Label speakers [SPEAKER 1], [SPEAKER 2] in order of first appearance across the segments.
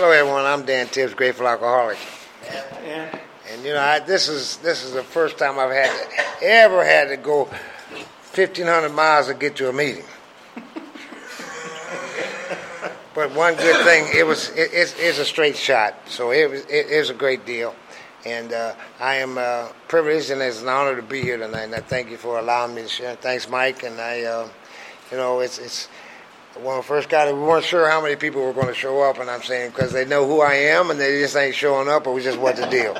[SPEAKER 1] Hello, everyone. I'm Dan Tibbs, Grateful Alcoholic.
[SPEAKER 2] And
[SPEAKER 1] And you know, I, this is this is the first time I've had to, ever had to go 1,500 miles to get to a meeting. but one good thing, it was it, it's, it's a straight shot, so it was it is a great deal, and uh, I am uh, privileged and it's an honor to be here tonight. And I thank you for allowing me to share. Thanks, Mike. And I, uh, you know, it's it's when first got it, we weren't sure how many people were going to show up, and I'm saying because they know who I am and they just ain't showing up, or we just what the deal.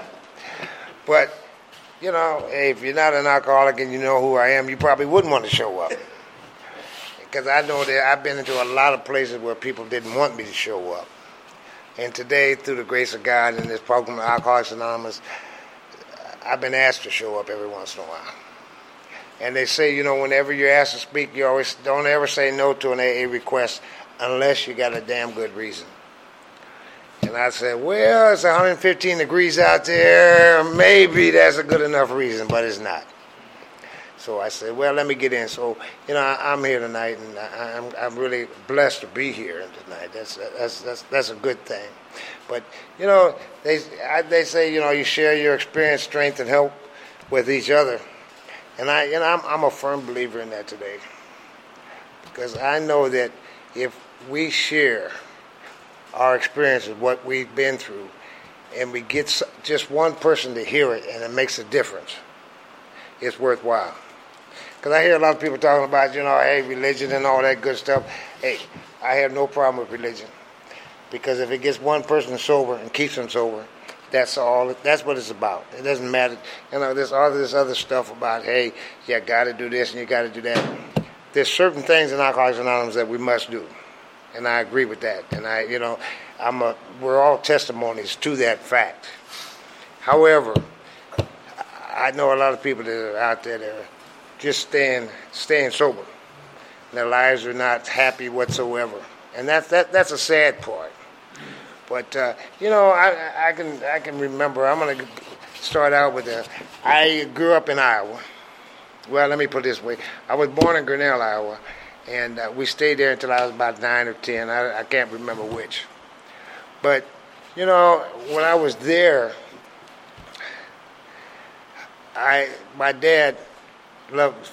[SPEAKER 1] But you know, if you're not an alcoholic and you know who I am, you probably wouldn't want to show up. Because I know that I've been into a lot of places where people didn't want me to show up. And today, through the grace of God and this program, Alcoholics Anonymous, I've been asked to show up every once in a while. And they say, you know, whenever you're asked to speak, you always don't ever say no to an AA request unless you got a damn good reason. And I said, well, it's 115 degrees out there. Maybe that's a good enough reason, but it's not. So I said, well, let me get in. So, you know, I, I'm here tonight, and I, I'm, I'm really blessed to be here tonight. That's, that's, that's, that's a good thing. But, you know, they, I, they say, you know, you share your experience, strength, and help with each other. And I, know, I'm, I'm a firm believer in that today. Because I know that if we share our experiences, what we've been through, and we get just one person to hear it and it makes a difference, it's worthwhile. Because I hear a lot of people talking about, you know, hey, religion and all that good stuff. Hey, I have no problem with religion. Because if it gets one person sober and keeps them sober, that's all. That's what it's about. It doesn't matter. You know, there's all this other stuff about, hey, you got to do this and you got to do that. There's certain things in Alcoholics Anonymous that we must do, and I agree with that. And I, you know, I'm a. We're all testimonies to that fact. However, I know a lot of people that are out there that are just staying staying sober. Their lives are not happy whatsoever, and that's that that's a sad part. But uh, you know, I, I can I can remember. I'm going to start out with a. I grew up in Iowa. Well, let me put it this way: I was born in Grinnell, Iowa, and uh, we stayed there until I was about nine or ten. I, I can't remember which. But you know, when I was there, I my dad loved.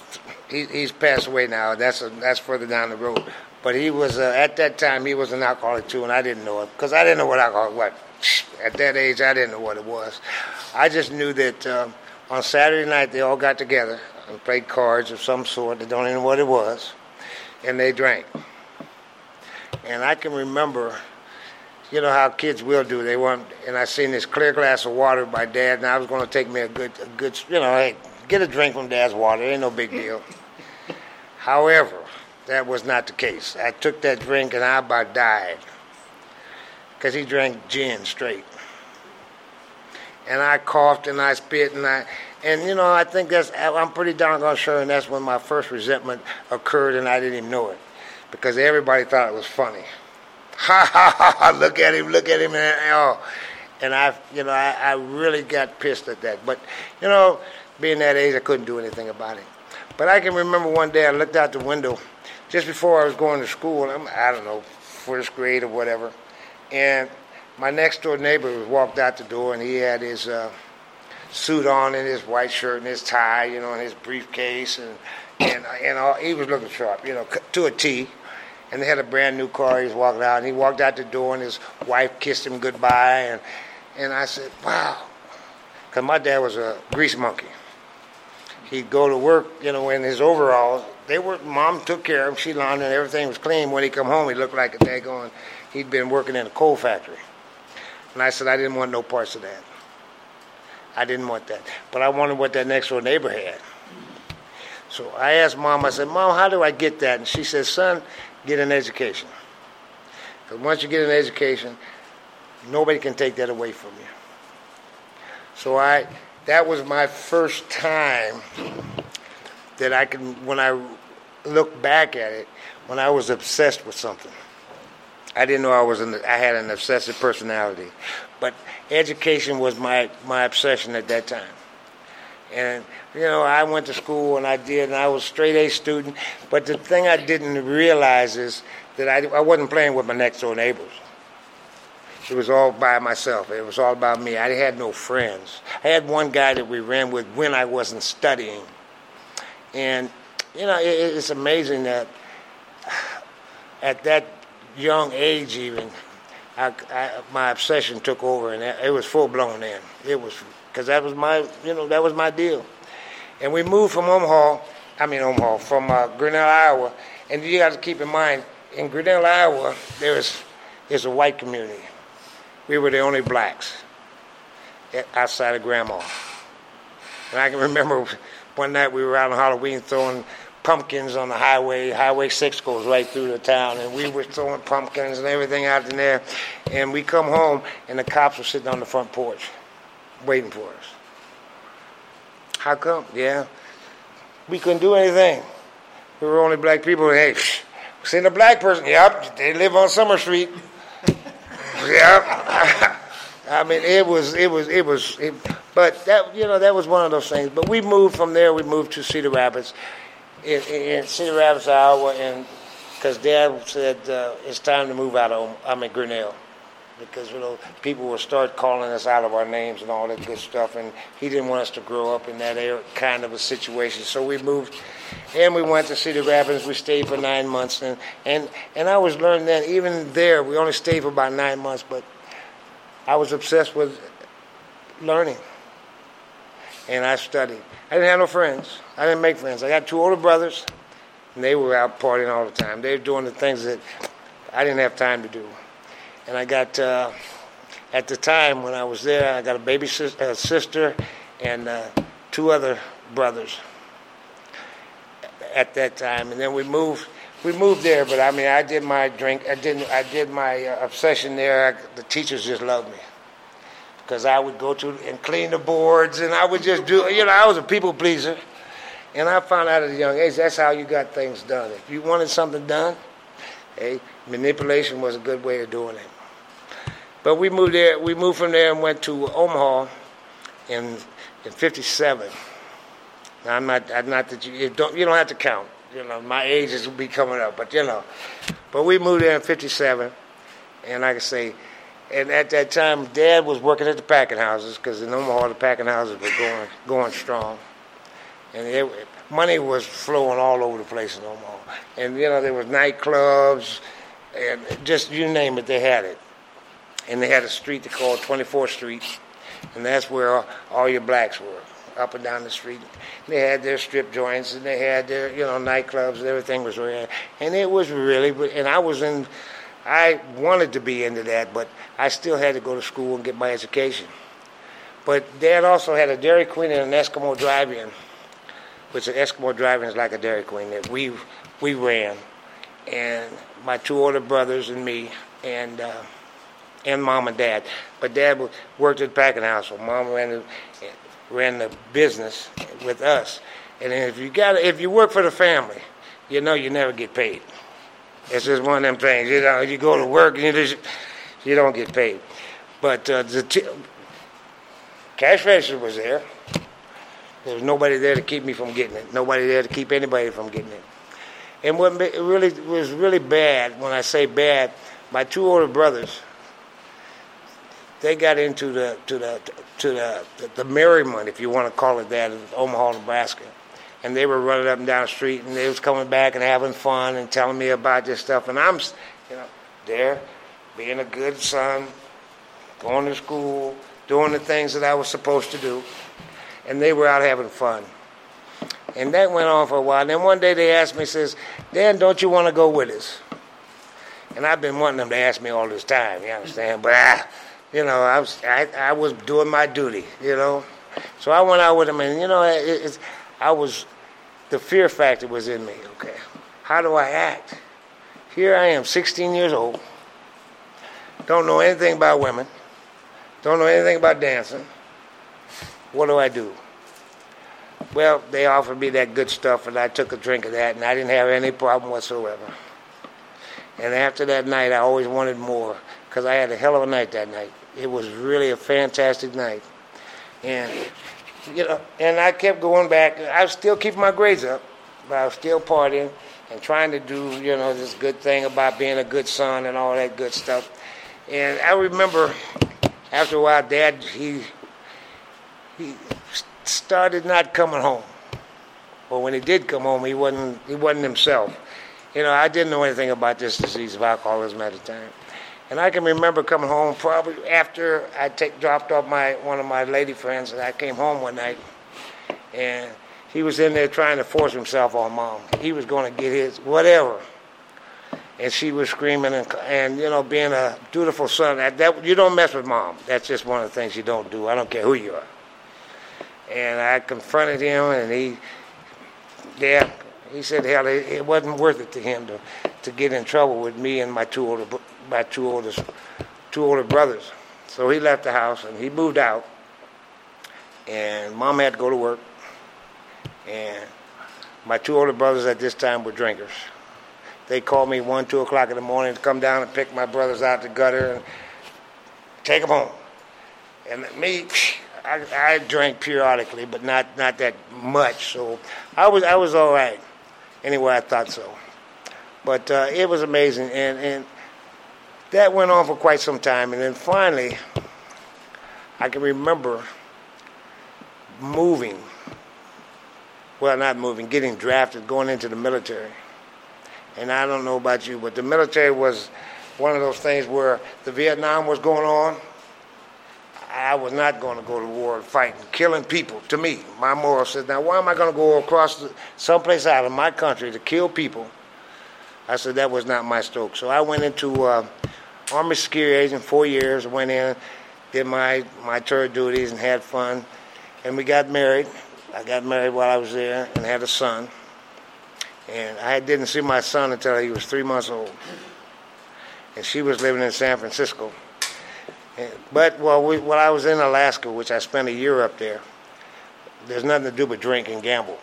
[SPEAKER 1] He, he's passed away now. That's a, that's further down the road. But he was uh, at that time he was an alcoholic too, and I didn't know it because I didn't know what alcohol what. At that age, I didn't know what it was. I just knew that um, on Saturday night they all got together and played cards of some sort. They don't even know what it was, and they drank. And I can remember you know how kids will do. They want, and I seen this clear glass of water by Dad, and I was going to take me a good, a good, you know, hey, get a drink from Dad's water. It ain't no big deal. However, that was not the case. I took that drink and I about died. Because he drank gin straight, and I coughed and I spit and I, and you know, I think that's I'm pretty darn sure, and that's when my first resentment occurred, and I didn't even know it. Because everybody thought it was funny. Ha ha ha ha look at him look at him and oh. And i you know I, I really got pissed at that. But you know being that age i couldn't do anything about it. But i can remember one day i looked out the window just before i was going to school I'm, i don't know first grade or whatever and my next door neighbor walked out the door and he had his uh, suit on and his white shirt and his tie you know and his briefcase and and, and all, he was looking sharp you know to a t and they had a brand new car. He was walking out, and he walked out the door, and his wife kissed him goodbye, and and I said, "Wow," because my dad was a grease monkey. He'd go to work, you know, in his overalls. They were mom took care of him. She laundered, and everything was clean. When he come home, he looked like a daggone. He'd been working in a coal factory, and I said I didn't want no parts of that. I didn't want that, but I wanted what that next door neighbor had. So I asked mom. I said, "Mom, how do I get that?" And she said, "Son." get an education. Because once you get an education, nobody can take that away from you. So I, that was my first time that I can, when I look back at it, when I was obsessed with something. I didn't know I was an, I had an obsessive personality, but education was my my obsession at that time. And you know, I went to school and I did, and I was straight A student. But the thing I didn't realize is that I, I wasn't playing with my next door neighbors. It was all by myself. It was all about me. I had no friends. I had one guy that we ran with when I wasn't studying. And, you know, it, it's amazing that at that young age, even, I, I, my obsession took over, and it was full blown then. It was because that was my, you know, that was my deal. And we moved from Omaha, I mean Omaha, from uh, Grinnell, Iowa. And you got to keep in mind, in Grinnell, Iowa, there is is a white community. We were the only blacks outside of Grandma. And I can remember one night we were out on Halloween throwing pumpkins on the highway. Highway 6 goes right through the town, and we were throwing pumpkins and everything out in there. And we come home, and the cops were sitting on the front porch waiting for us. How come? Yeah. We couldn't do anything. We were only black people. Hey, seen a black person. Yep, they live on Summer Street. yep. I mean, it was, it was, it was, it, but that, you know, that was one of those things. But we moved from there. We moved to Cedar Rapids, in, in Cedar Rapids, Iowa, and because Dad said uh, it's time to move out of, I mean, Grinnell because you know people will start calling us out of our names and all that good stuff, and he didn't want us to grow up in that kind of a situation. So we moved, and we went to Cedar Rapids. We stayed for nine months, and and and I was learning that even there we only stayed for about nine months, but I was obsessed with learning, and I studied. I didn't have no friends. I didn't make friends. I got two older brothers, and they were out partying all the time. They were doing the things that I didn't have time to do and I got uh, at the time when I was there, I got a baby sis- uh, sister and uh, two other brothers at that time, and then we moved. We moved there, but I mean, I did my drink. I didn't. I did my uh, obsession there. I, the teachers just loved me because I would go to and clean the boards, and I would just do. You know, I was a people pleaser, and I found out at a young age that's how you got things done. If you wanted something done, hey, manipulation was a good way of doing it. But we moved there. We moved from there and went to Omaha in in '57. Now I'm not. I'm not that you, you don't. You don't have to count. You know, my age is be coming up, but you know. But we moved there in '57, and like I say, and at that time, Dad was working at the packing houses because in Omaha the packing houses were going going strong, and it, money was flowing all over the place in Omaha. And you know there was nightclubs, and just you name it, they had it and they had a street they called 24th Street, and that's where all your blacks were, up and down the street. They had their strip joints, and they had their, you know, nightclubs, and everything was there. And it was really, and I was in, I wanted to be into that, but I still had to go to school and get my education. But Dad also had a Dairy Queen and an Eskimo drive-in, which an Eskimo drive-in is like a Dairy Queen that we we ran, and my two older brothers and me, and. Uh, and mom and dad. But dad worked at the packing house, so mom ran the, ran the business with us. And if you got if you work for the family, you know you never get paid. It's just one of them things. You know, you go to work and you just you don't get paid. But uh, the t- cash register was there. There was nobody there to keep me from getting it. Nobody there to keep anybody from getting it. And what really was really bad, when I say bad, my two older brothers they got into the to the to the the merriment, if you want to call it that, in Omaha, Nebraska. And they were running up and down the street, and they was coming back and having fun and telling me about this stuff. And I'm, you know, there, being a good son, going to school, doing the things that I was supposed to do, and they were out having fun. And that went on for a while. And then one day they asked me, says, Dan, don't you want to go with us? And I've been wanting them to ask me all this time, you understand? But ah, you know, I was I, I was doing my duty, you know. So I went out with them and you know, it, it's I was the fear factor was in me. Okay, how do I act? Here I am, 16 years old, don't know anything about women, don't know anything about dancing. What do I do? Well, they offered me that good stuff, and I took a drink of that, and I didn't have any problem whatsoever. And after that night, I always wanted more because I had a hell of a night that night. It was really a fantastic night, and you know, and I kept going back. I was still keeping my grades up, but I was still partying and trying to do you know this good thing about being a good son and all that good stuff. And I remember after a while, Dad, he, he started not coming home. But when he did come home, he wasn't, he wasn't himself. You know, I didn't know anything about this disease of alcoholism at the time. And I can remember coming home probably after I take, dropped off my one of my lady friends, and I came home one night, and he was in there trying to force himself on mom. He was going to get his whatever, and she was screaming and, and you know being a dutiful son. That, that you don't mess with mom. That's just one of the things you don't do. I don't care who you are. And I confronted him, and he, yeah, he said, hell, it, it wasn't worth it to him to to get in trouble with me and my two older my two oldest two older brothers. So he left the house and he moved out. And mom had to go to work. And my two older brothers at this time were drinkers. They called me one, two o'clock in the morning to come down and pick my brothers out the gutter and take them home. And me, I, I drank periodically, but not not that much. So I was I was all right. Anyway, I thought so. But uh, it was amazing, and and that went on for quite some time, and then finally, I can remember moving. Well, not moving, getting drafted, going into the military. And I don't know about you, but the military was one of those things where the Vietnam was going on. I was not going to go to war fighting, killing people. To me, my moral says, now why am I going to go across the, someplace out of my country to kill people? I said that was not my stroke. So I went into uh, Army security agent, four years. Went in, did my my tour duties, and had fun. And we got married. I got married while I was there, and had a son. And I didn't see my son until he was three months old. And she was living in San Francisco. But while, we, while I was in Alaska, which I spent a year up there, there's nothing to do but drink and gamble.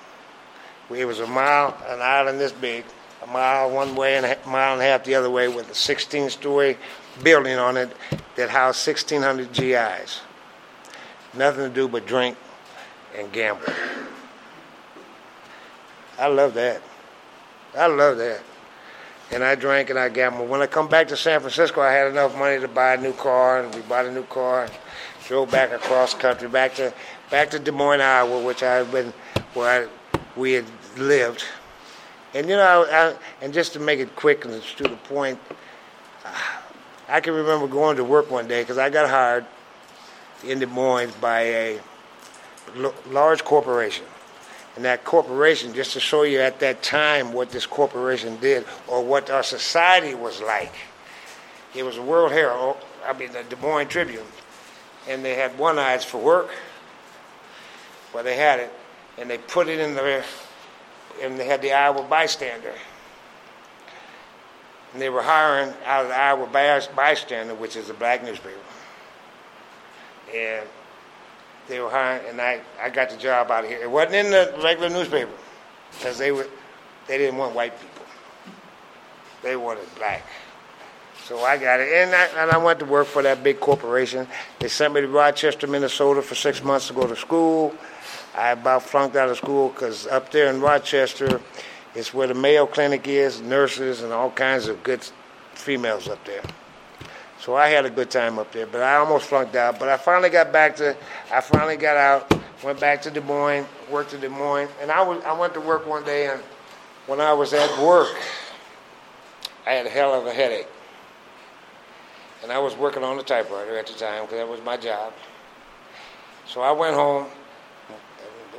[SPEAKER 1] It was a mile, an island this big, a mile one way and a mile and a half the other way with a 16 story building on it that housed 1,600 GIs. Nothing to do but drink and gamble. I love that. I love that. And I drank and I gambled. When I come back to San Francisco, I had enough money to buy a new car, and we bought a new car drove back across country, back to back to Des Moines, Iowa, which I've been where I, we had lived and you know, I, and just to make it quick and to the point, I can remember going to work one day because I got hired in Des Moines by a large corporation. And that corporation, just to show you at that time what this corporation did or what our society was like, it was a World Herald, oh, I mean the Des Moines Tribune, and they had one eyes for work. Well, they had it, and they put it in the and they had the Iowa Bystander. And they were hiring out of the Iowa Bystander, which is a black newspaper. And they were hiring, and I, I got the job out of here. It wasn't in the regular newspaper because they were they didn't want white people. They wanted black. So I got it, and I, and I went to work for that big corporation. They sent me to Rochester, Minnesota, for six months to go to school. I about flunked out of school because up there in Rochester is where the Mayo Clinic is, nurses and all kinds of good females up there. So I had a good time up there, but I almost flunked out. But I finally got back to, I finally got out, went back to Des Moines, worked in Des Moines, and I was, I went to work one day, and when I was at work, I had a hell of a headache, and I was working on the typewriter at the time because that was my job. So I went home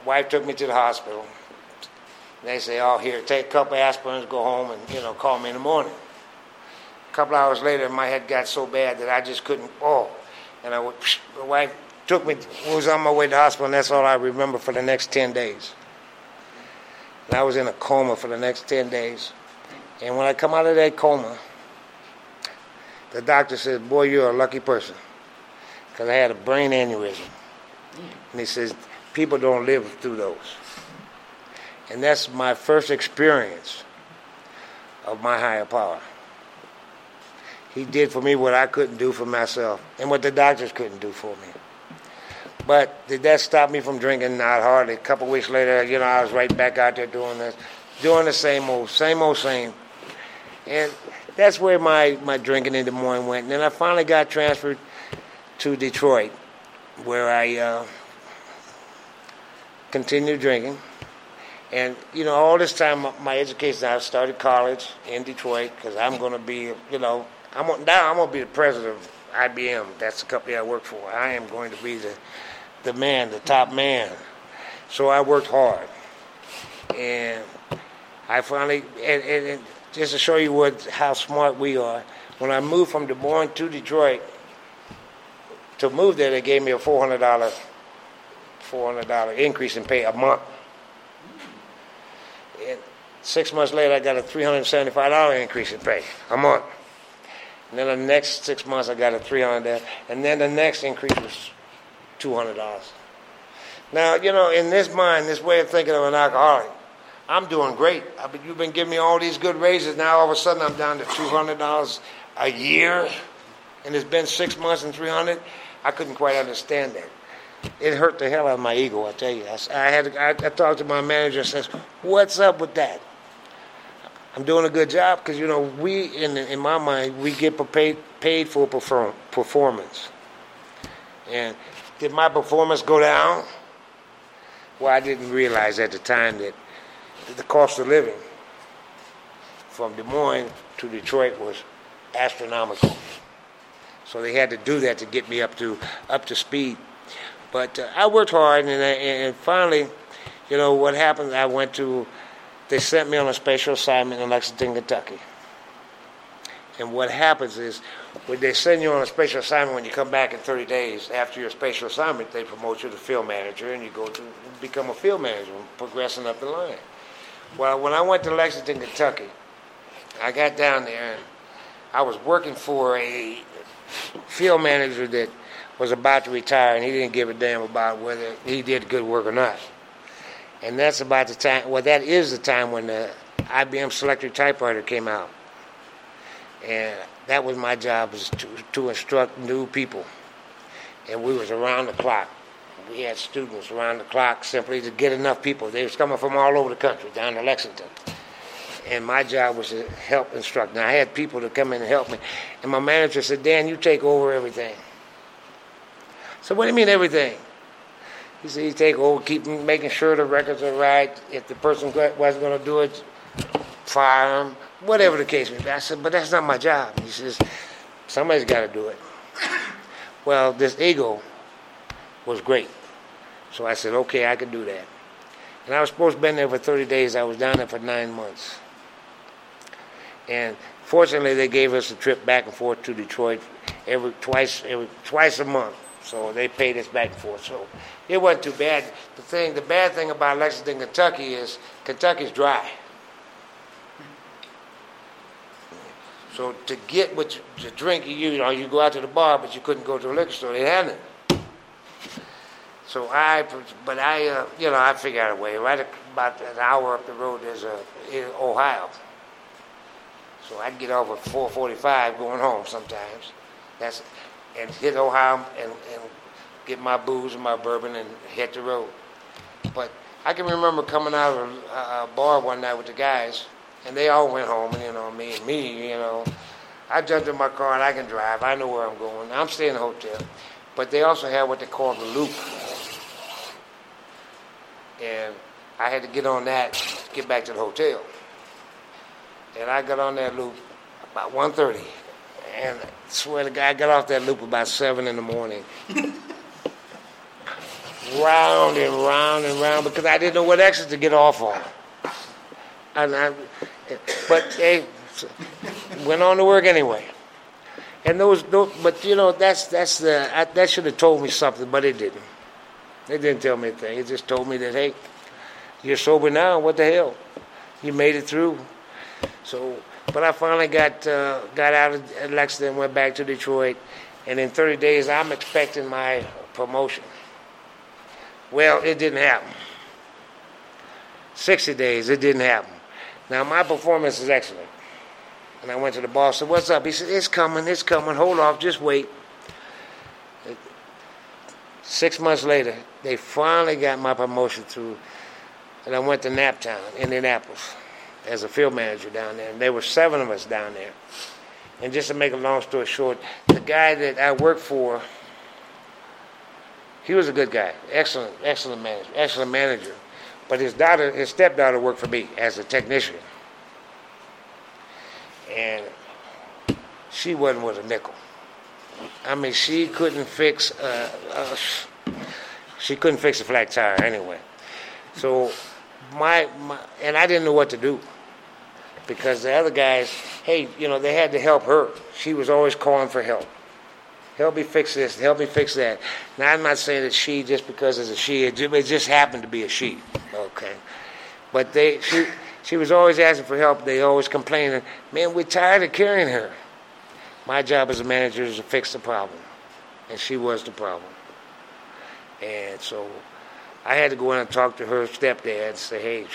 [SPEAKER 1] wife took me to the hospital. They say, "Oh, here, take a couple aspirins, go home, and you know, call me in the morning." A couple hours later, my head got so bad that I just couldn't. Oh, and I would. My wife took me. Was on my way to the hospital, and that's all I remember for the next ten days. And I was in a coma for the next ten days. And when I come out of that coma, the doctor says, "Boy, you're a lucky person," because I had a brain aneurysm. And he says, people don't live through those. And that's my first experience of my higher power. He did for me what I couldn't do for myself and what the doctors couldn't do for me. But did that stop me from drinking? Not hardly. A couple weeks later, you know, I was right back out there doing this, doing the same old, same old, same. And that's where my, my drinking in Des Moines went. And then I finally got transferred to Detroit, where I uh, continued drinking. And, you know, all this time, my education, I started college in Detroit because I'm going to be, you know, I'm now I'm going to be the president of IBM. That's the company I work for. I am going to be the, the man, the top man. So I worked hard. And I finally, and, and, and just to show you what how smart we are, when I moved from Des Moines to Detroit, to move there, they gave me a four hundred dollar four hundred dollar increase in pay a month. And six months later, I got a three hundred seventy five dollar increase in pay a month. And then the next six months, I got a three hundred, and then the next increase was two hundred dollars. Now, you know, in this mind, this way of thinking of an alcoholic, I'm doing great. I mean, you've been giving me all these good raises. Now all of a sudden I'm down to two hundred dollars a year, and it's been six months and three hundred. I couldn't quite understand that. It hurt the hell out of my ego. I tell you. I, I had. To, I, I talked to my manager. and Says, "What's up with that?" I'm doing a good job because you know we in in my mind we get paid paid for perform, performance. And did my performance go down? Well, I didn't realize at the time that the cost of living from Des Moines to Detroit was astronomical. So they had to do that to get me up to up to speed. But uh, I worked hard, and, and finally, you know what happened? I went to. They sent me on a special assignment in Lexington, Kentucky. And what happens is, when they send you on a special assignment, when you come back in 30 days after your special assignment, they promote you to field manager, and you go to become a field manager, progressing up the line. Well, when I went to Lexington, Kentucky, I got down there and I was working for a field manager that was about to retire, and he didn't give a damn about whether he did good work or not. And that's about the time. Well, that is the time when the IBM Selectric typewriter came out, and that was my job was to, to instruct new people, and we was around the clock we had students around the clock simply to get enough people. They was coming from all over the country down to Lexington. And my job was to help instruct. Now I had people to come in and help me. And my manager said, Dan, you take over everything. So what do you mean everything? He said, you take over, keep making sure the records are right. If the person wasn't going to do it, fire him, whatever the case may be. I said, but that's not my job. He says, somebody's got to do it. Well, this ego was great. So I said, okay, I can do that. And I was supposed to be there for 30 days. I was down there for nine months. And fortunately, they gave us a trip back and forth to Detroit every twice every twice a month. So they paid us back and forth. So it wasn't too bad. The thing, the bad thing about Lexington, Kentucky is Kentucky's dry. So to get what you, to drink, you, you know, you go out to the bar, but you couldn't go to a liquor store. They had it. So I, but I, uh, you know, I figured out a way. Right about an hour up the road, there's a in Ohio. So I'd get off at 4:45 going home sometimes. That's and hit Ohio and, and get my booze and my bourbon and hit the road. But I can remember coming out of a, a bar one night with the guys, and they all went home. and You know, me and me, you know. I jumped in my car and I can drive. I know where I'm going. I'm staying in a hotel. But they also have what they call the loop and I had to get on that get back to the hotel. And I got on that loop about 1.30. And I swear to God, I got off that loop about 7 in the morning. round and round and round because I didn't know what exit to get off on. And I, but they went on to work anyway. And those, but you know, that's that's the I, that should have told me something, but it didn't. They didn't tell me a thing. It just told me that, hey, you're sober now. What the hell? You made it through. So, but I finally got uh, got out of Lexington, went back to Detroit, and in 30 days, I'm expecting my promotion. Well, it didn't happen. 60 days, it didn't happen. Now, my performance is excellent. And I went to the boss, and said, What's up? He said, It's coming, it's coming. Hold off, just wait. Six months later, they finally got my promotion through, and I went to Naptown, Indianapolis. As a field manager down there, and there were seven of us down there. And just to make a long story short, the guy that I worked for, he was a good guy, excellent, excellent manager, excellent manager. But his daughter, his stepdaughter, worked for me as a technician, and she wasn't worth a nickel. I mean, she couldn't fix. Uh, she couldn't fix a flat tire anyway. So my, my and I didn't know what to do because the other guys, hey, you know, they had to help her. She was always calling for help. Help me fix this. Help me fix that. Now I'm not saying that she just because it's a she. It just happened to be a she. Okay, but they she she was always asking for help. They always complaining, man, we're tired of carrying her. My job as a manager is to fix the problem, and she was the problem. And so I had to go in and talk to her stepdad and say, hey,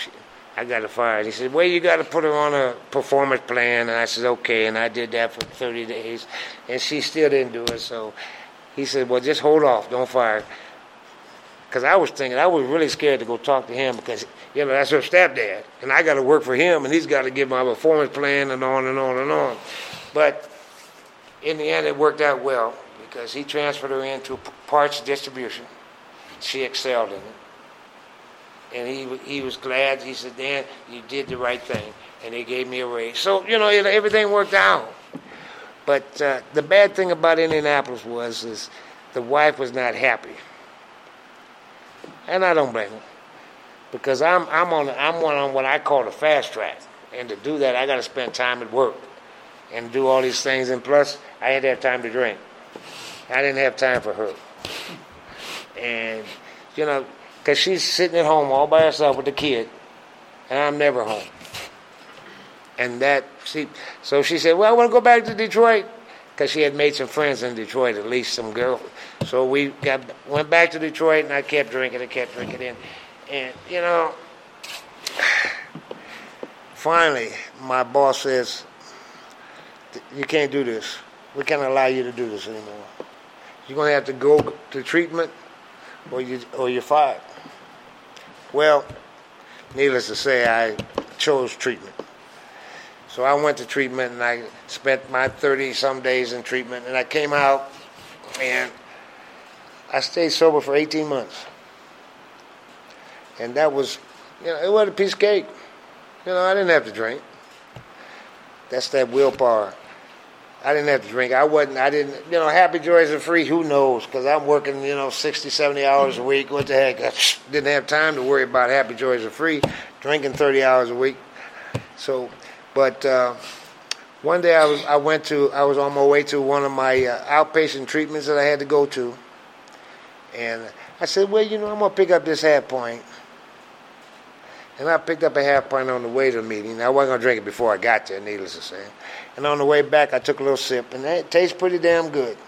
[SPEAKER 1] I got her fired. He said, well, you got to put her on a performance plan. And I said, okay. And I did that for 30 days. And she still didn't do it. So he said, well, just hold off. Don't fire. Because I was thinking, I was really scared to go talk to him because, you know, that's her stepdad. And I got to work for him. And he's got to give my performance plan and on and on and on. But in the end, it worked out well because he transferred her into parts distribution. She excelled in it and he he was glad. He said, "Dan, you did the right thing," and they gave me a raise. So you know, everything worked out. But uh, the bad thing about Indianapolis was is the wife was not happy, and I don't blame her because I'm I'm on I'm one on what I call the fast track, and to do that, I got to spend time at work and do all these things, and plus I had to have time to drink. I didn't have time for her, and you know because she's sitting at home all by herself with the kid, and I'm never home. And that she, so she said, "Well, I want to go back to Detroit," because she had made some friends in Detroit, at least some girl. So we got went back to Detroit, and I kept drinking, I kept drinking, in, and you know, finally, my boss says, "You can't do this. We can't allow you to do this anymore. You're going to have to go to treatment, or you or you're fired." Well, needless to say, I chose treatment. So I went to treatment and I spent my 30 some days in treatment and I came out and I stayed sober for 18 months. And that was, you know, it was a piece of cake. You know, I didn't have to drink. That's that willpower. I didn't have to drink. I wasn't, I didn't, you know, happy joys are free. Who knows? Because I'm working, you know, 60, 70 hours a week. What the heck? I didn't have time to worry about happy joys are free, drinking 30 hours a week. So, but uh, one day I was, I went to, I was on my way to one of my uh, outpatient treatments that I had to go to. And I said, well, you know, I'm going to pick up this half pint. And I picked up a half pint on the way to the meeting. I wasn't to drink it before I got there, needless to say. And on the way back, I took a little sip, and it tastes pretty damn good.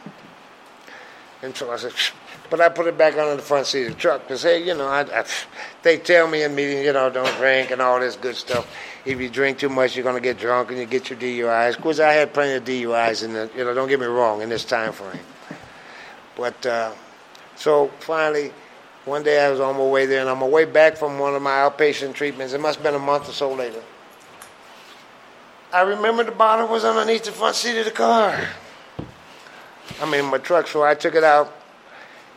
[SPEAKER 1] And so I said, but I put it back under the front seat of the truck because, hey, you know, I, I, they tell me in meetings, you know, don't drink and all this good stuff. If you drink too much, you're to get drunk and you get your DUIs. Course, I had plenty of DUIs, in the, you know, don't get me wrong, in this time frame. But uh, so finally, one day I was on my way there, and on my way back from one of my outpatient treatments, it must have been a month or so later. I remember the bottle was underneath the front seat of the car. I mean, my truck, so I took it out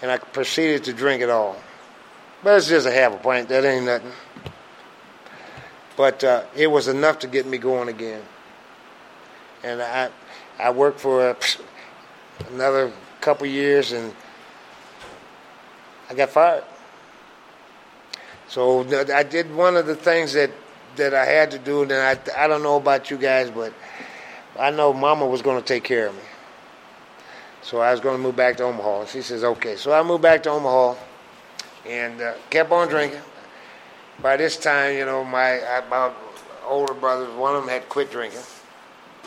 [SPEAKER 1] and I proceeded to drink it all. But it's just a half a pint, that ain't nothing. But uh, it was enough to get me going again. And I, I worked for uh, another couple years and I got fired. So I did one of the things that, that I had to do, and I, I don't know about you guys, but I know Mama was going to take care of me. So I was going to move back to Omaha. And she says, okay. So I moved back to Omaha and uh, kept on drinking. By this time, you know, my, my older brothers, one of them had quit drinking.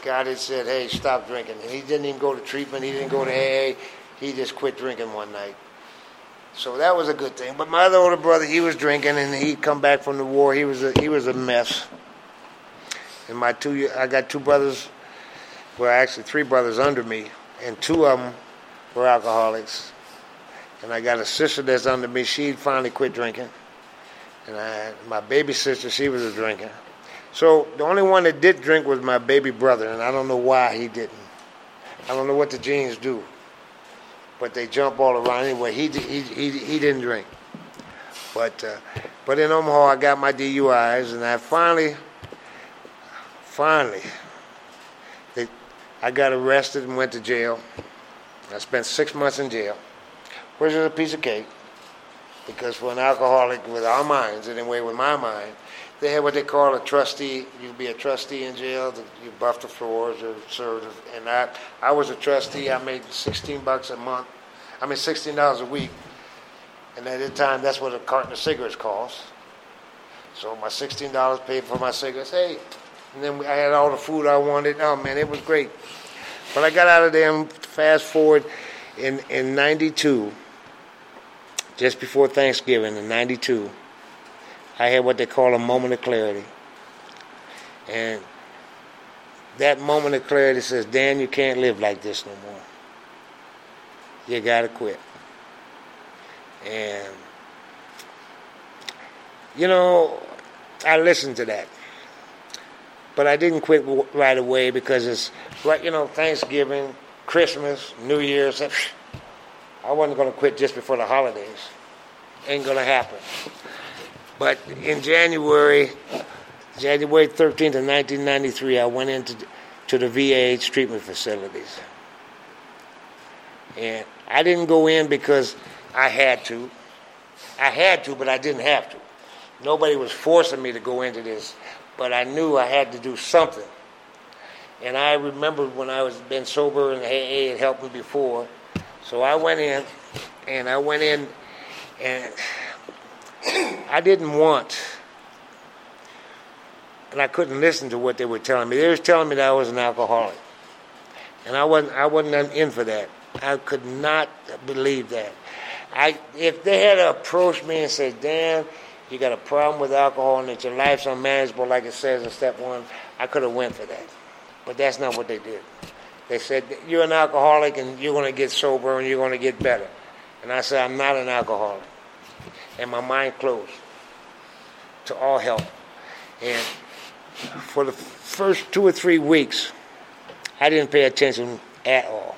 [SPEAKER 1] God had said, hey, stop drinking. And he didn't even go to treatment. He didn't go to AA. He just quit drinking one night. So that was a good thing. But my other older brother, he was drinking, and he'd come back from the war. He was a, he was a mess. And my two, I got two brothers, well, actually three brothers under me, and two of them were alcoholics. And I got a sister that's under me. She finally quit drinking. And I, my baby sister, she was a drinker. So the only one that did drink was my baby brother, and I don't know why he didn't. I don't know what the genes do, but they jump all around. Anyway, he he he, he didn't drink. But uh, but in Omaha, I got my DUIs, and I finally finally they, I got arrested and went to jail. I spent six months in jail, which is a piece of cake. Because for an alcoholic with our minds, anyway, with my mind, they had what they call a trustee. You'd be a trustee in jail. You buff the floors or serve. And I, I was a trustee. I made 16 bucks a month. I mean, $16 a week. And at the time, that's what a carton of cigarettes cost. So my $16 paid for my cigarettes. Hey, and then I had all the food I wanted. Oh man, it was great. But I got out of there fast forward in in '92, just before Thanksgiving in '92. I had what they call a moment of clarity. And that moment of clarity says, Dan, you can't live like this no more. You got to quit. And, you know, I listened to that. But I didn't quit right away because it's, right, you know, Thanksgiving, Christmas, New Year's. I wasn't to quit just before the holidays. Ain't to happen. But in January, January 13th of 1993, I went into to the VA treatment facilities. And I didn't go in because I had to. I had to, but I didn't have to. Nobody was forcing me to go into this, but I knew I had to do something. And I remembered when I was been sober and AA had helped me before. So I went in, and I went in, and I didn't want, and I couldn't listen to what they were telling me. They were telling me that I was an alcoholic, and I wasn't. I wasn't in for that. I could not believe that. I if they had approached me and said, "Dan, you got a problem with alcohol and that your life's unmanageable, like it says in step one," I could have went for that. But that's not what they did. They said, "You're an alcoholic and you're going to get sober and you're going to get better." And I said, "I'm not an alcoholic." And my mind closed to all help. And for the first two or three weeks, I didn't pay attention at all.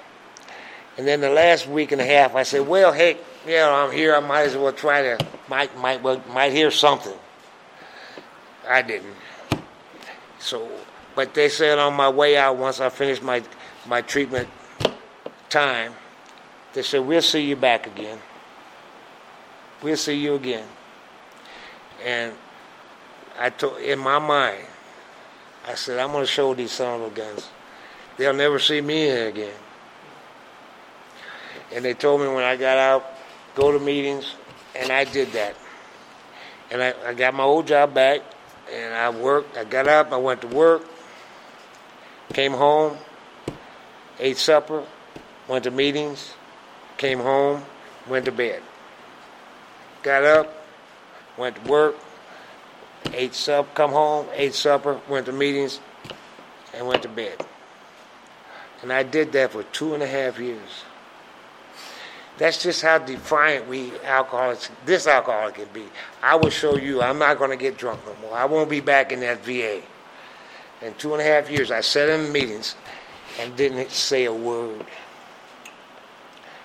[SPEAKER 1] And then the last week and a half, I said, "Well, hey, you know, I'm here. I might as well try to might might well, might hear something." I didn't. So, but they said on my way out, once I finished my my treatment time, they said, "We'll see you back again." We'll see you again. And I told in my mind, I said, I'm gonna show these son of guns. They'll never see me here again. And they told me when I got out, go to meetings, and I did that. And I, I got my old job back, and I worked. I got up, I went to work, came home, ate supper, went to meetings, came home, went to bed got up, went to work, ate supper, come home, ate supper, went to meetings, and went to bed. And I did that for two and a half years. That's just how defiant we alcoholics, this alcoholic can be. I will show you I'm not going to get drunk no more. I won't be back in that VA. In two and a half years, I sat in meetings and didn't say a word.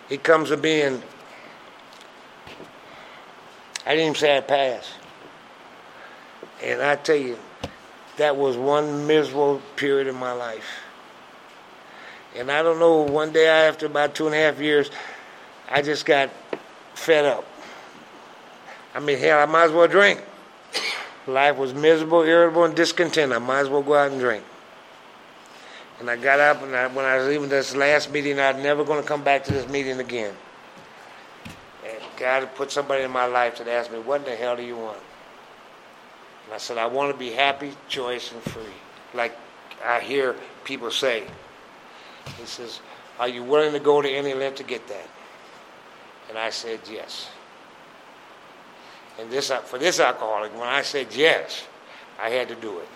[SPEAKER 1] It comes to being I didn't even say I passed. And I tell you, that was one miserable period in my life. And I don't know, one day after about two and a half years, I just got fed up. I mean, hell, I might as well drink. Life was miserable, irritable, and discontent. I might as well go out and drink. And I got up, and I, when I was leaving this last meeting, I was never going to come back to this meeting again. God put somebody in my life that asked me, What in the hell do you want? And I said, I want to be happy, joyous, and free. Like I hear people say. He says, Are you willing to go to any length to get that? And I said, Yes. And this for this alcoholic, when I said yes, I had to do it.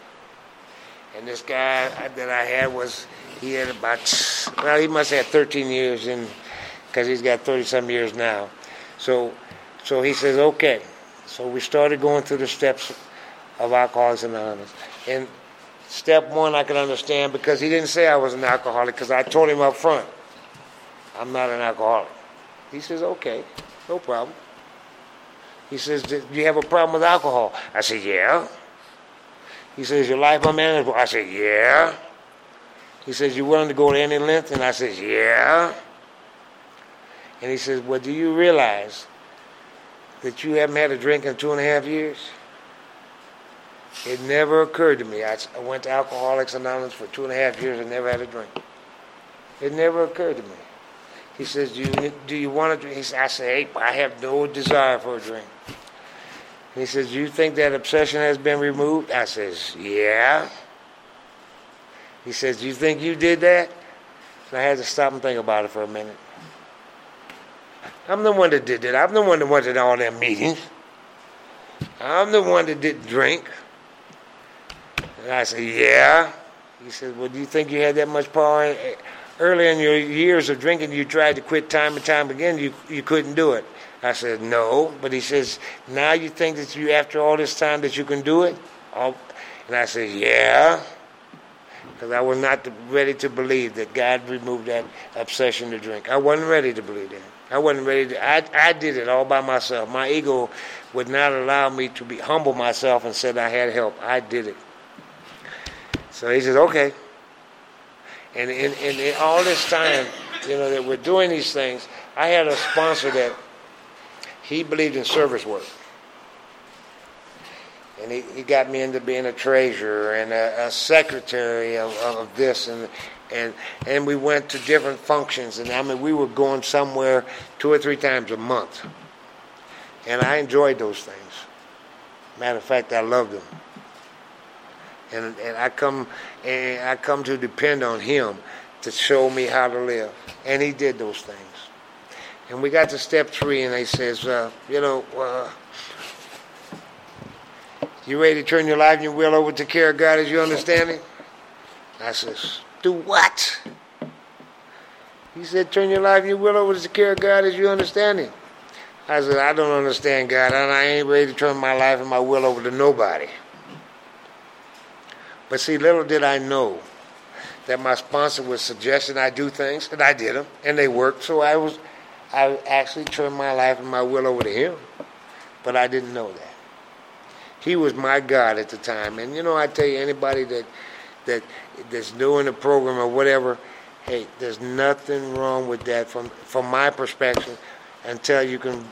[SPEAKER 1] And this guy that I had was, he had about, well, he must have 13 years in, because he's got 30 some years now. So, so he says, okay. So we started going through the steps of Alcoholics Anonymous. And step one, I can understand because he didn't say I was an alcoholic because I told him up front, I'm not an alcoholic. He says, okay, no problem. He says, do you have a problem with alcohol? I said, yeah. He says, your life unmanageable? I said, yeah. He says, you willing to go to any length? And I said, yeah. And he says, well, do you realize that you haven't had a drink in two and a half years? It never occurred to me. I, went to Alcoholics Anonymous for two and a half years and never had a drink. It never occurred to me. He says, "Do you do you want to drink?" He said, "I say, hey, I have no desire for a drink." He says, "Do you think that obsession has been removed?" I says, "Yeah." He says, "Do you think you did that?" And I had to stop and think about it for a minute. I'm the one that did that. I'm the one that went to all them meetings. I'm the one that didn't drink. And I said, Yeah. He said, Well, do you think you had that much power? Eh, Early in your years of drinking, you tried to quit time and time again. You, you couldn't do it. I said, No. But he says, Now you think that you, after all this time, that you can do it? And I said, Yeah. Because I was not ready to believe that God removed that obsession to drink. I wasn't ready to believe that. I wasn't ready to. I, I did it all by myself. My ego would not allow me to be humble myself and said I had help. I did it. So he says, okay. And in, in, in all this time, you know, that we're doing these things, I had a sponsor that he believed in service work. And he, he got me into being a treasurer and a, a secretary of, of this and and and we went to different functions and I mean we were going somewhere two or three times a month. And I enjoyed those things. Matter of fact, I loved them and, and I come and I come to depend on him to show me how to live. And he did those things. And we got to step three, and he says, uh, you know, uh, you ready to turn your life and your will over to the care of God as you understand it? I says, do what? He said, turn your life and your will over to the care of God as you understand it. I said, I don't understand God, and I ain't ready to turn my life and my will over to nobody. But see, little did I know that my sponsor was suggesting I do things, and I did them, and they worked. So I was, I actually turned my life and my will over to him, but I didn't know that. He was my God at the time, and you know, I tell you, anybody that that that's doing the program or whatever, hey, there's nothing wrong with that from from my perspective, until you can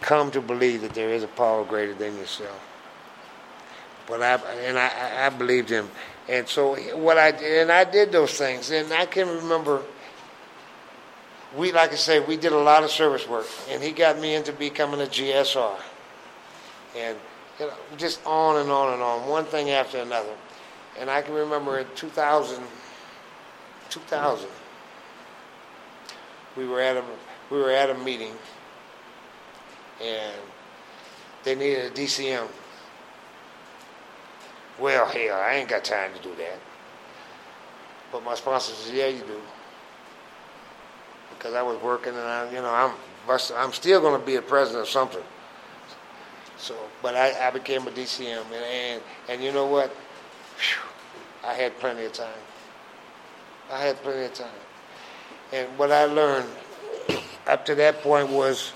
[SPEAKER 1] come to believe that there is a power greater than yourself. But I and I, I believed him, and so what I did, and I did those things, and I can remember. We, like I say, we did a lot of service work, and he got me into becoming a GSR, and you know, just on and on and on, one thing after another. And I can remember in 2000, 2000, we were at a we were at a meeting, and they needed a DCM well, hell, I ain't got time to do that. But my sponsor said, yeah, you do. Because I was working and I, you know, I'm, I'm still going to be a president of something. So, but I, I became a DCM and, and, and you know what? Whew, I had plenty of time. I had plenty of time. And what I learned up to that point was,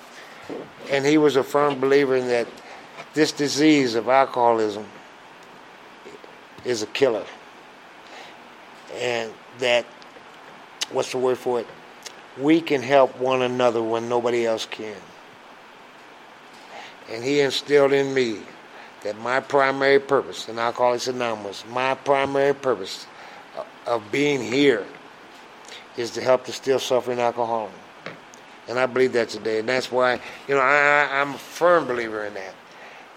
[SPEAKER 1] and he was a firm believer in that this disease of alcoholism – is a killer. And that, what's the word for it? We can help one another when nobody else can. And he instilled in me that my primary purpose, and Alcoholics Anonymous, my primary purpose of being here is to help the still suffering alcoholic. And I believe that today. And that's why, you know, I, I'm a firm believer in that.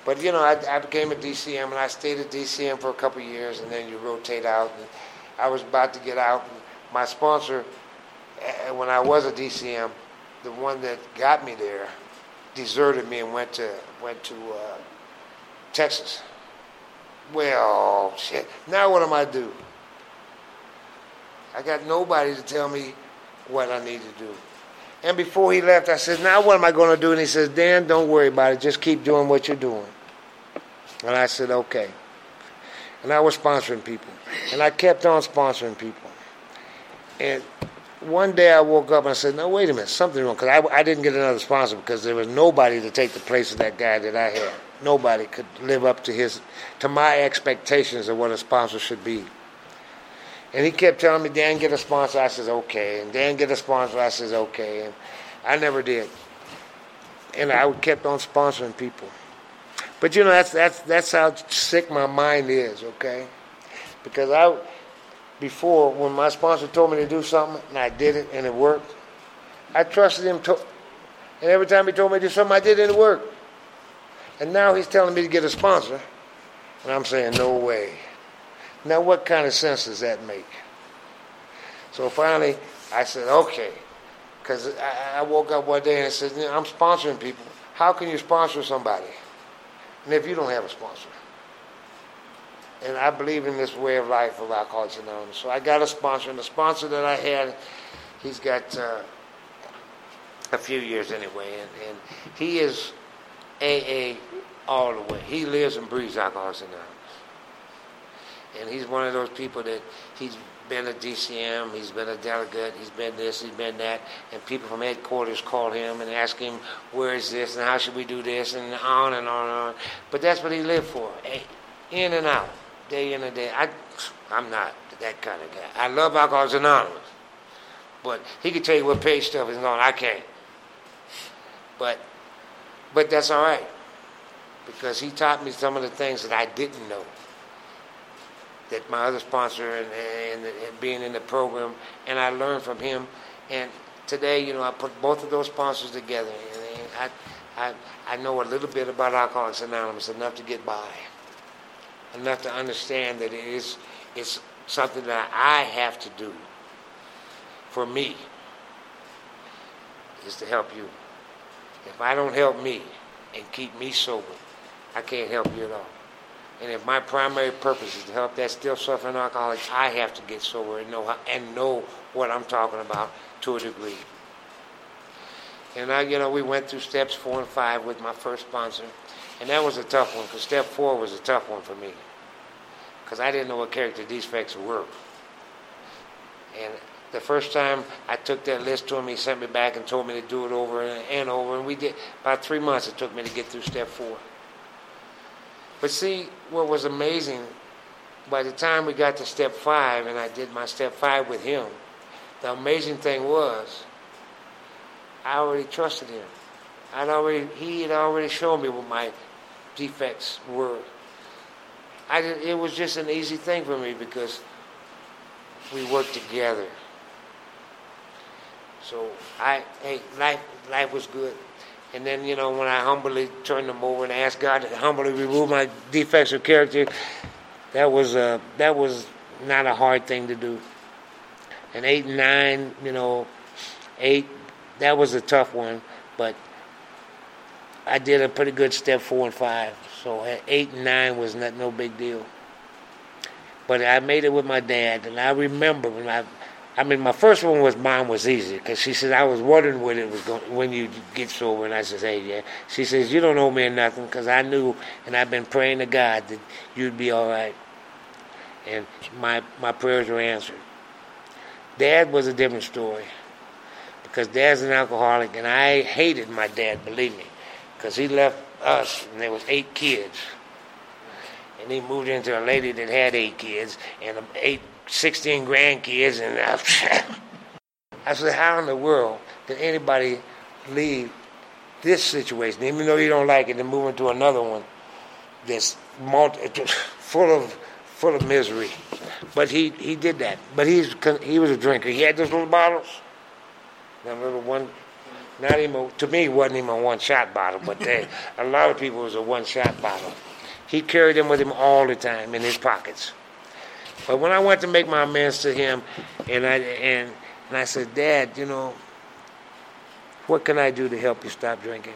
[SPEAKER 1] But you know, I, I became a DCM, and I stayed at DCM for a couple years, and then you rotate out. And I was about to get out, and my sponsor, uh, when I was a DCM, the one that got me there, deserted me and went to went to uh, Texas. Well, shit. Now what am I do? I got nobody to tell me what I need to do. And before he left, I said, Now what am I going to do? And he says, Dan, don't worry about it. Just keep doing what you're doing. And I said, Okay. and I was sponsoring people, and I kept on sponsoring people. And one day I woke up and I said, "No, wait a minute, something wrong." Because I, I didn't get another sponsor because there was nobody to take the place of that guy that I had. Nobody could live up to his, to my expectations of what a sponsor should be. And he kept telling me, "Dan, get a sponsor." I says, "Okay." And Dan, get a sponsor. I says, "Okay." And I never did. And I kept on sponsoring people. But you know, that's that's that's how sick my mind is. Okay, because I before when my sponsor told me to do something and I did it and it worked, I trusted him. To, and every time he told me to do something, I did it and it worked. And now he's telling me to get a sponsor, and I'm saying no way. Now, what kind of sense does that make? So finally, I said, okay, because I, woke up one day and I said, I'm sponsoring people. How can you sponsor somebody? And if you don't have a sponsor and I believe in this way of life of Alcoholics Anonymous. So I got a sponsor, and the sponsor that I had, he's got uh, a few years anyway, and, and he is AA all the way. He lives and breathes Alcoholics Anonymous. And he's one of those people that he's been a DCM, he's been a delegate, he's been this, he's been that, and people from headquarters call him and ask him, where is this, and how should we do this, and on and on and on. But that's what he lived for, in and out day in and day. I, I'm not that kind of guy. I love Alcoholics Anonymous, but he can tell you what page stuff is on. I can't. But, but that's all right, because he taught me some of the things that I didn't know. That my other sponsor and, and, and being in the program, and I learned from him. And today, you know, I put both of those sponsors together, and, and I, I, I know a little bit about Alcoholics Anonymous enough to get by enough to understand that it is it's something that I have to do for me is to help you. If I don't help me and keep me sober, I can't help you at all. And if my primary purpose is to help that still suffering alcoholic, I have to get sober and know and know what I'm talking about to a degree. And I, you know, we went through steps four and five with my first sponsor, and that was a tough one because step four was a tough one for me because I didn't know what character defects were. And the first time I took that list to him, he sent me back and told me to do it over and over. And we did about three months. It took me to get through step four. But see, what was amazing, by the time we got to step five, and I did my step five with him, the amazing thing was, I already trusted him. I'd already, he had already shown me what my defects were. I it was just an easy thing for me because we worked together. So I, hey, life, life was good. And then, you know, when I humbly turned them over and asked God to humbly remove my defects of character, that was uh, that was not a hard thing to do. And eight and nine, you know, eight, that was a tough one, but I did a pretty good step four and five. So at eight and nine was not no big deal. But I made it with my dad, and I remember when I, I mean, my first one was mom was easy because she said I was wondering when it was going when you get sober, and I said, hey, yeah. She says you don't owe me nothing because I knew, and I've been praying to God that you'd be all right, and my my prayers were answered. Dad was a different story because dad's an alcoholic, and I hated my dad, believe me, because he left us, and there was eight kids. And he moved into a lady that had eight kids and um, eight, 16 grandkids. And uh, I said, how in the world did anybody leave this situation, even though you don't like it, and move into another one that's multi, full of full of misery? But he, he did that. But he's he was a drinker. He had those little bottles, that little one not even to me, it wasn't even a one shot bottle, but they, a lot of people it was a one shot bottle. He carried them with him all the time in his pockets. But when I went to make my amends to him, and I and and I said, Dad, you know, what can I do to help you stop drinking?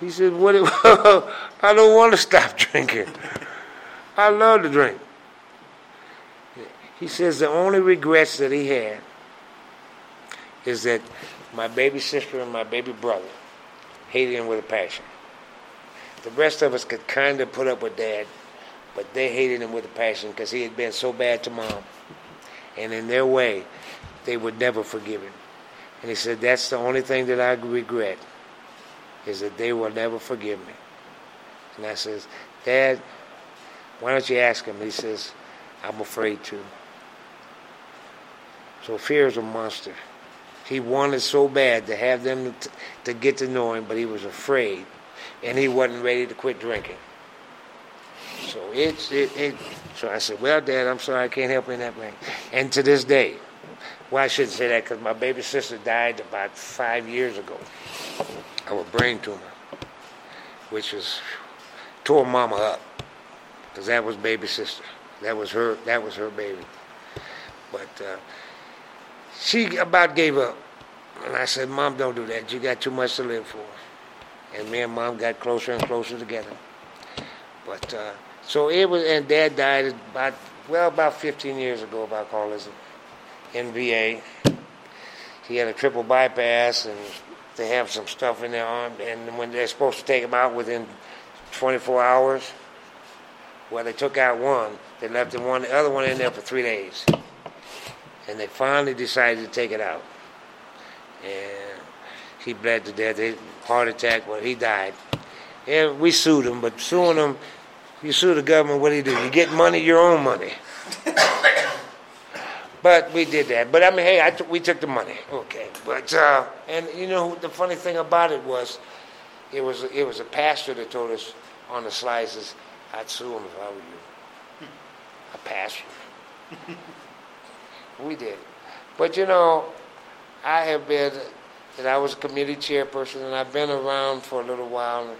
[SPEAKER 1] He said, What? I don't want to stop drinking. I love to drink. He says the only regrets that he had is that my baby sister and my baby brother hated him with a passion. The rest of us could kind of put up with dad, but they hated him with a passion because he had been so bad to mom. And in their way, they would never forgive him. And he said, That's the only thing that I regret, is that they will never forgive me. And I says, Dad, why don't you ask him? He says, I'm afraid to. So fear is a monster. He wanted so bad to have them to, to get to know him, but he was afraid, and he wasn't ready to quit drinking. So it's it, it. So I said, "Well, Dad, I'm sorry, I can't help you in that way." And to this day, well, I shouldn't say that because my baby sister died about five years ago of a brain tumor, which was tore Mama up because that was baby sister. That was her. That was her baby. But uh, she about gave up, and I said, "Mom, don't do that. You got too much to live for." And me and Mom got closer and closer together. But uh, so it was, and Dad died about well about 15 years ago of alcoholism in VA. He had a triple bypass, and they have some stuff in their arm. And when they're supposed to take him out within 24 hours, well, they took out one. They left the one, the other one in there for three days, and they finally decided to take it out. And he bled to death. He, heart attack. Well, he died. And we sued him, but suing him, you sue the government. What do you do? You get money, your own money. But we did that. But I mean, hey, I t- we took the money. Okay. But uh, and you know the funny thing about it was, it was it was a pastor that told us on the slices, I'd sue him if I were you. A pastor. we did. But you know, I have been, and I was a committee chairperson, and I've been around for a little while,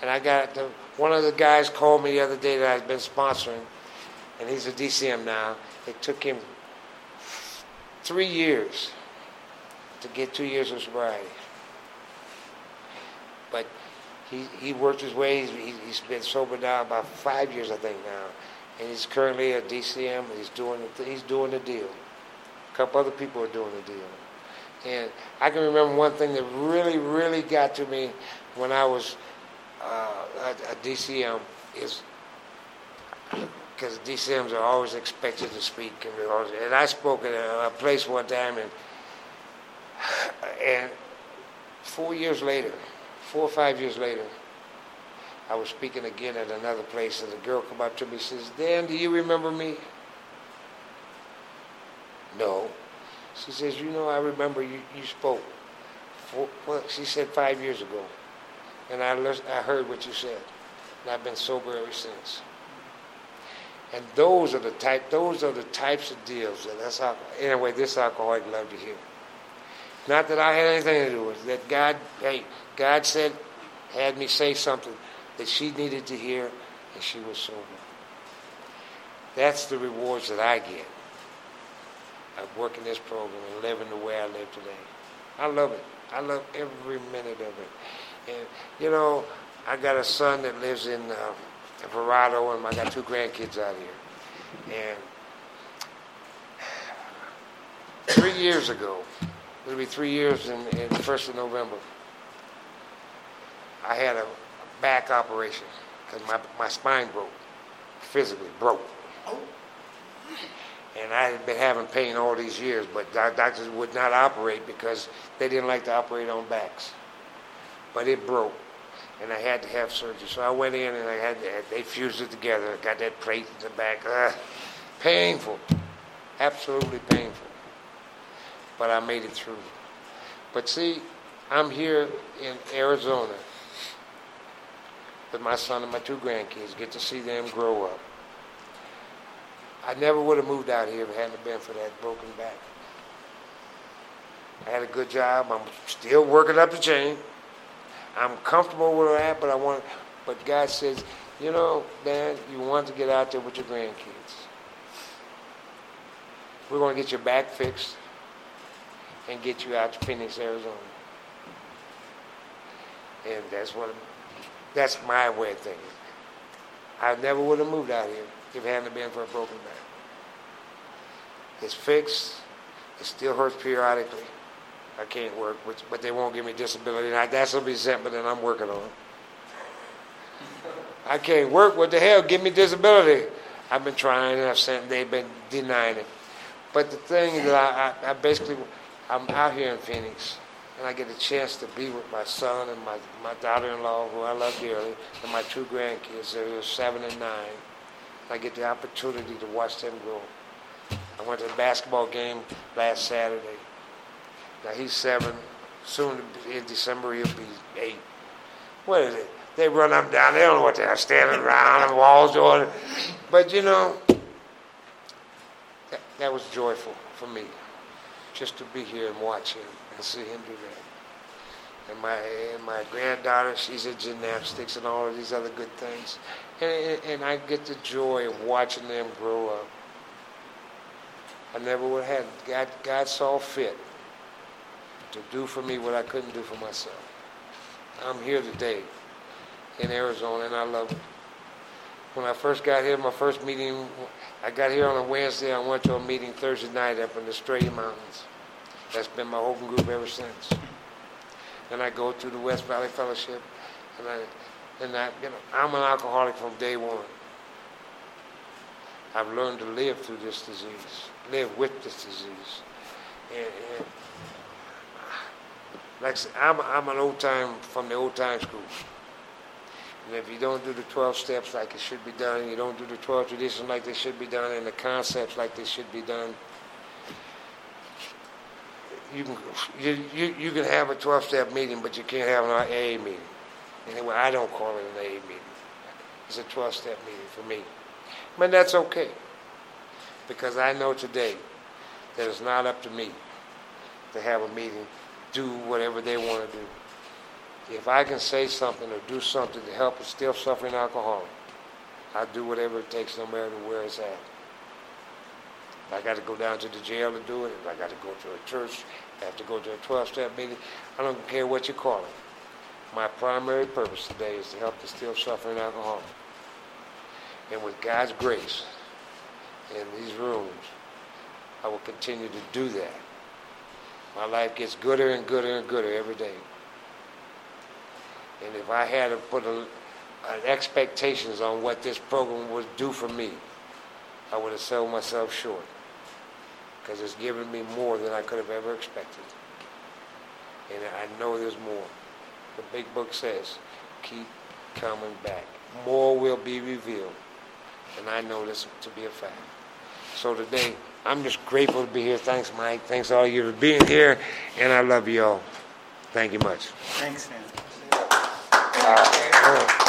[SPEAKER 1] and I got the, one of the guys called me the other day that I've been sponsoring, and he's a DCM now. It took him three years to get two years of sobriety. But he, he worked his way. He's, he's been sober now about five years, I think now, and he's currently a DCM. He's doing he's doing the deal. Couple other people are doing the deal. And I can remember one thing that really, really got to me when I was uh, at, at DCM is because DCMs are always expected to speak, and, always, and I spoke at a, a, place one time, and and four years later, four or five years later, I was speaking again at another place, and the girl come up to me and says, "Dan, do you remember me?" No. She says, "You know, I remember you, you spoke." Four, well, she said five years ago, and I I heard what you said, and I've been sober ever since. And those are the type, those are the types of deals that that's how, anyway, this alcoholic loved to hear. Not that I had anything to do with it, that God, hey, God said, had me say something that she needed to hear, and she was sober. That's the rewards that I get of working this program and living the way I live today. I love it. I love every minute of it. And, you know, I got a son that lives in uh, Verrado, and I got two grandkids out here. And three years ago, it'll be three years in, in the first of November, I had a back operation because my, my spine broke, physically broke. And I had been having pain all these years, but doctors would not operate because they didn't like to operate on backs. But it broke and I had to have surgery. So I went in and I had they fused it together. I got that plate in the back. Ugh. Painful, absolutely painful. But I made it through. But see, I'm here in Arizona with my son and my two grandkids. Get to see them grow up. I never would have moved out here if it hadn't been for that broken back. I had a good job. I'm still working up the chain. I'm comfortable where I'm at, but I want. But God says, you know, Dan, you want to get out there with your grandkids. We're going to get your back fixed and get you out to Phoenix, Arizona. And that's what. That's my way of thinking. I never would have moved out here if it hadn't been for a broken back. It's fixed. It still hurts periodically. I can't work, which, but they won't give me disability. That's going resentment that I'm working on. I can't work. What the hell? Give me disability. I've been trying, and I've sent. They've been denying it. But the thing is that I, I, I basically, I'm out here in Phoenix, and I get a chance to be with my son and my, my daughter-in-law, who I love dearly, and my two grandkids. They're seven and nine. I get the opportunity to watch them grow. I went to a basketball game last Saturday. Now he's seven. Soon in December he'll be eight. What is it? They run up down. They don't know what they're standing around and walls on. But you know, that, that was joyful for me, just to be here and watch him and see him do that. And my and my granddaughter, she's in gymnastics and all of these other good things, and, and I get the joy of watching them grow up. I never would have had God. God saw fit to do for me what I couldn't do for myself. I'm here today in Arizona, and I love it. When I first got here, my first meeting, I got here on a Wednesday. I went to a meeting Thursday night up in the Estrella Mountains. That's been my home group ever since. And I go through the West Valley Fellowship, and I, and I, you know, I'm an alcoholic from day one. I've learned to live through this disease, live with this disease, and, and like I said, I'm, I'm an old time from the old time school. And if you don't do the 12 steps like it should be done, you don't do the 12 traditions like they should be done, and the concepts like they should be done, you can you, you, you can have a 12 step meeting, but you can't have an AA meeting. Anyway, I don't call it an AA meeting. It's a 12 step meeting for me. But that's okay. Because I know today that it's not up to me to have a meeting, do whatever they want to do. If I can say something or do something to help a still suffering alcoholic, I'll do whatever it takes no matter where it's at. If I got to go down to the jail to do it, if I got to go to a church, I have to go to a 12 step meeting, I don't care what you call it. My primary purpose today is to help the still suffering alcoholic. And with God's grace in these rooms, I will continue to do that. My life gets gooder and gooder and gooder every day. And if I had to put a, an expectations on what this program would do for me, I would have sold myself short. Because it's given me more than I could have ever expected. And I know there's more. The big book says, keep coming back. More will be revealed. And I know this to be a fact. So today, I'm just grateful to be here. Thanks, Mike. Thanks all of you for being here. And I love you all. Thank you much.
[SPEAKER 3] Thanks, man.
[SPEAKER 1] Uh.